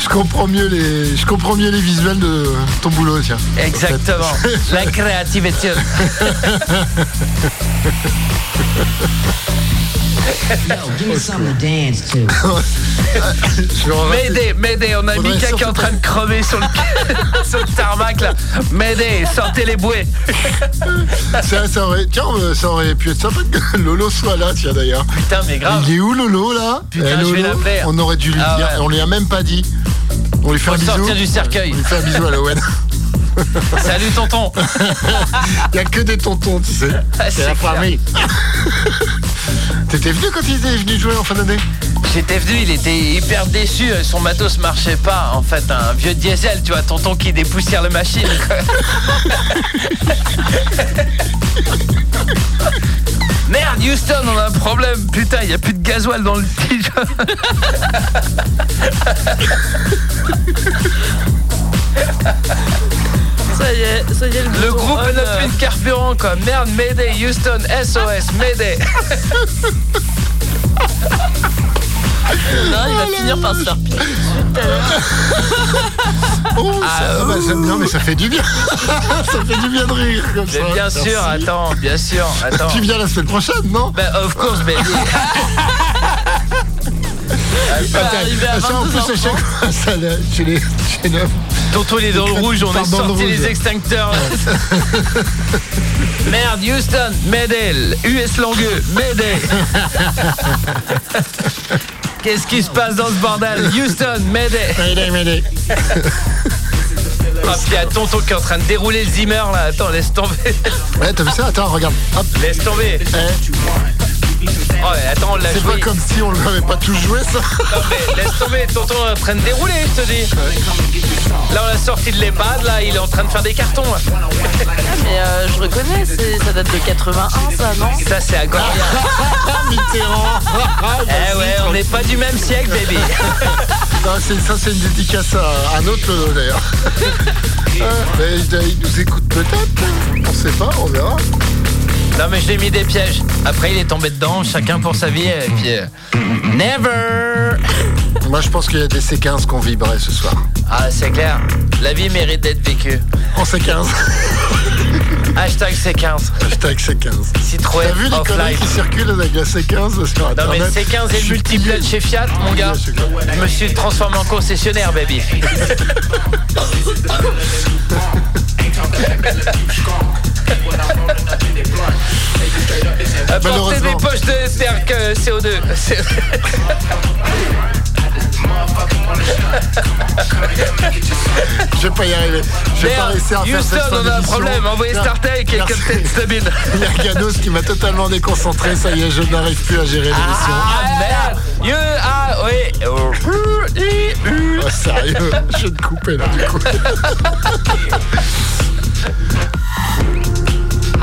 Je comprends mieux les, je comprends mieux les visuels de ton boulot, tiens. Exactement. La créativité. Yo, give me something to dance to. [LAUGHS] Je vais en rater- M'aider, m'aider, on a Faudrait Mika qui est en train de crever sur le, [LAUGHS] sur le tarmac là. M'aider, sortez les bouées. [LAUGHS] ça, ça aurait, tiens, ça aurait pu être sympa que Lolo soit là, tiens d'ailleurs. Putain, mais grave. Il est où Lolo là? Putain, Eh, je vais Lolo, l'appeler. On aurait dû lui Ah dire, ouais. on lui a même pas dit. On lui fait Faut un bisou. sortir du cercueil. On lui fait un bisou à l'Owen. [LAUGHS] Salut tonton. Il [LAUGHS] y a que des tontons, tu sais. [LAUGHS] Ah, C'est la clair. famille. T'étais venu quand il était venu jouer en fin d'année? J'étais venu, il était hyper déçu, euh, son matos marchait pas. En fait, un vieux diesel, tu vois, tonton qui dépoussière la machine. quoi. Merde, Houston, on a un problème. Putain, il y a plus de gasoil dans le pigeon. Ça y est, ça y est, le, Le groupe plus de carburant, quoi. Merde, Mayday, Houston, SOS, Mayday. Non, il va finir par se faire piquer tout à l'heure. [LAUGHS] Oh, ça, bah, j'aime bien, mais ça fait du bien. [LAUGHS] ça fait du bien de rire comme ça. Bien Merci. sûr, attends, bien sûr, attends. Tu viens la semaine prochaine, non? Bah, of course, baby. [LAUGHS] Il va arriver à Ça, en plus, à 22h30. chaque fois, ça, là, chez les, chez les- Tonton, il est dans le rouge, on le sorti les extincteurs. [LAUGHS] Merde, Houston, Mayday, US Langueux, Mayday. Qu'est-ce qui se passe dans ce bordel? Houston, Mayday. Mayday, mayday. Ah, puis il y a Tonton qui est en train de dérouler le Zimmer là. Attends, laisse tomber. Ouais, t'as vu ça? Attends, regarde. Hop. Laisse tomber. Eh, Oh, ouais, attends, on l'a c'est joué. pas comme si on l'avait pas tous joué, ça. Non mais laisse tomber, tonton est en train de dérouler, je te dis. Là on a sorti de l'EHPAD, là il est en train de faire des cartons. Ah, mais euh, je reconnais, c'est- ça date de 81, ça, non? Ça c'est à Goria. [LAUGHS] Mitterrand. Eh ouais, on n'est pas du même siècle, baby. [LAUGHS] Non, c'est- ça, c'est une dédicace à un autre d'ailleurs. [LAUGHS] Euh, mais il nous écoute peut-être. On sait pas, on verra. Non mais je lui ai mis des pièges. Après il est tombé dedans, chacun pour sa vie. Et puis euh, never. [LAUGHS] Moi, je pense qu'il y a des C15 qu'on vibrait ce soir. Ah c'est clair. La vie mérite d'être vécue. En C15. [LAUGHS] Hashtag C15. Hashtag C15. Citroën T'as vu les conneries qui circulent avec la C15 sur Non mais Internet C15 Je et suis multiplate plié. chez Fiat, mon gars. suis clair. Je me suis transformé en concessionnaire, baby. [LAUGHS] Malheureusement. des poches de ster- que CO2. C'est- Je vais pas y arriver. Je vais pas Merde, réussir à faire Houston, cette on a un problème. Envoyez. StarTech et. Captain Stabile. [LAUGHS] Il y a Ganos qui m'a totalement déconcentré. Ça y est, je n'arrive plus à gérer l'émission. Ah merde You ah oui Oh, sérieux, je vais te couper là du coup. [LAUGHS]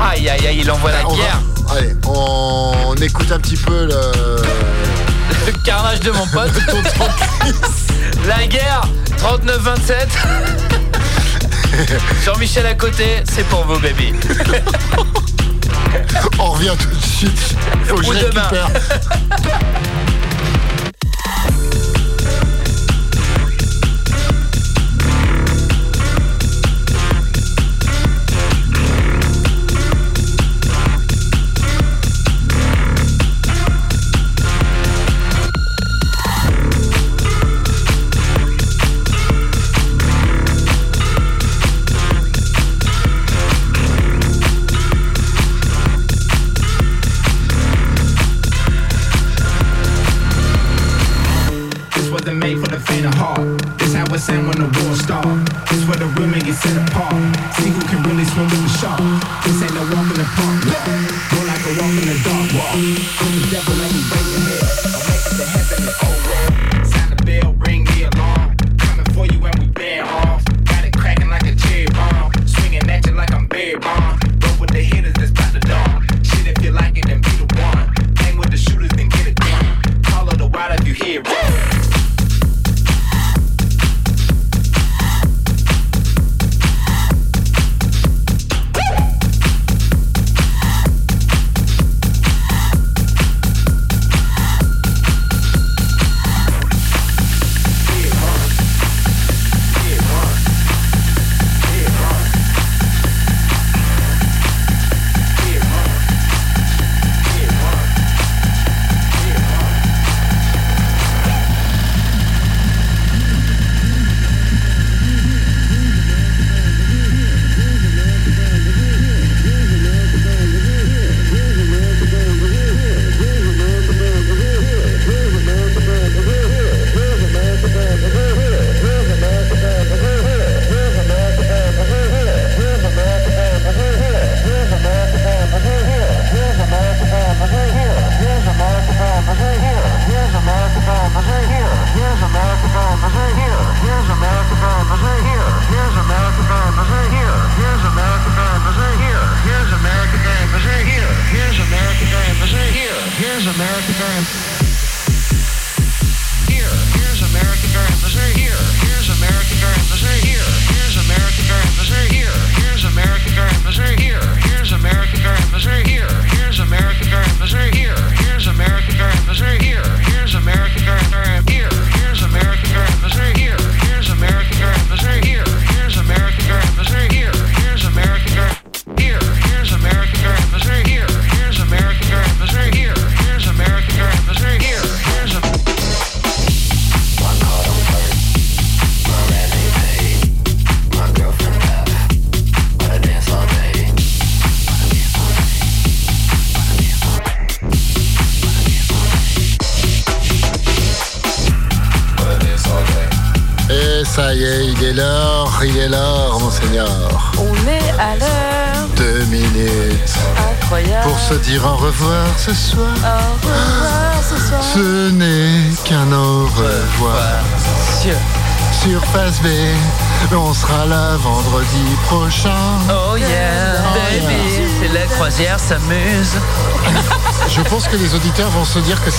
Aïe aïe aïe, il envoie la On va- guerre. Allez, on écoute un petit peu le. [LAUGHS] Le carnage de mon pote. La guerre 39-27. [LAUGHS] Jean-Michel à côté, c'est pour vous, baby. [LAUGHS] On revient tout de suite. Faut que je Ou demain. It's end when the war start. This where the women get set apart. See who can really swim with the shark. This ain't no walk in the park. More like a walk in the dark walk. I'm the devil, let me break your head. I'll make it to heaven and over. Sound the bell, ring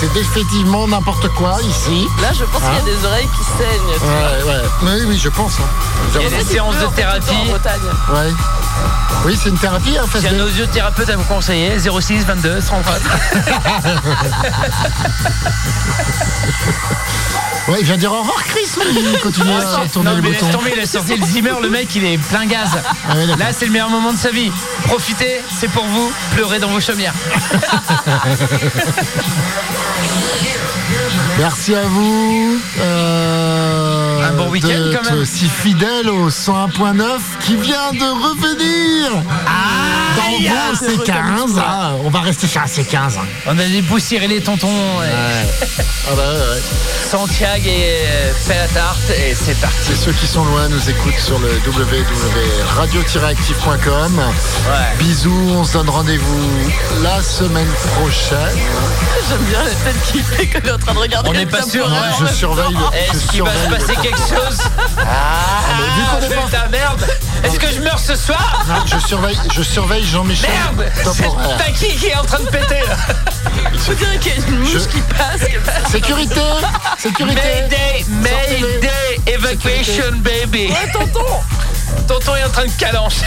c'est définitivement n'importe quoi ici. Là, je pense qu'il y a Hein des oreilles qui saignent. Ouais, ouais. Oui, oui, je pense. hein. Il y a des séances de thérapie. En Bretagne. Ouais. Oui, c'est une thérapie, hein, J'ai un audiothérapeute à vous conseiller. 06 22 33. Ouais, il vient dire au revoir, Chris. Il continue à tourner Non, les mais boutons. laisse tomber, il a sorti le Zimmer, le mec il est plein gaz. Ah ouais. Là c'est le meilleur moment de sa vie. Profitez, c'est pour vous, pleurez dans vos chaumières. [LAUGHS] Merci à vous. euh, Un bon week-end, quand même. aussi fidèle au 101.9 qui vient de revenir. dans Aïe, vos C15. hein. On va rester sur un C15. hein. On a dépoussiéré les tontons. et [LAUGHS] Ah bah ouais, ouais. Santiago et euh, fait la tarte et c'est parti. Et ceux qui sont loin nous écoutent sur le www.radio-active.com. Ouais. Bisous, on se donne rendez-vous la semaine prochaine. [LAUGHS] J'aime bien la tête qu'il fait il est en train de regarder. On n'est pas sûr, ouais, en Je surveille le- Est-ce qu'il va se passer le- quelque chose Ah, mais vu qu'on est c'est pas- ta merde Est-ce que je meurs ce soir? Non, je surveille, je surveille Jean-Michel. Merde C'est qui qui est en train de péter là Je dirais qu'il y a une mouche Je- qui passe. qui passe. Sécurité, sécurité. Mayday. Mayday Evacuation baby Ouais, tonton Tonton est en train de calanche [LAUGHS]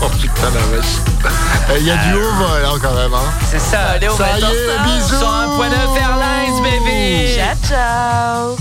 Oh putain la vache. Eh, Il y a du haut vol hein, quand même. Hein. C'est ça Allez, on Ça va y est, bisous. 101.9 Airlines baby Ciao, ciao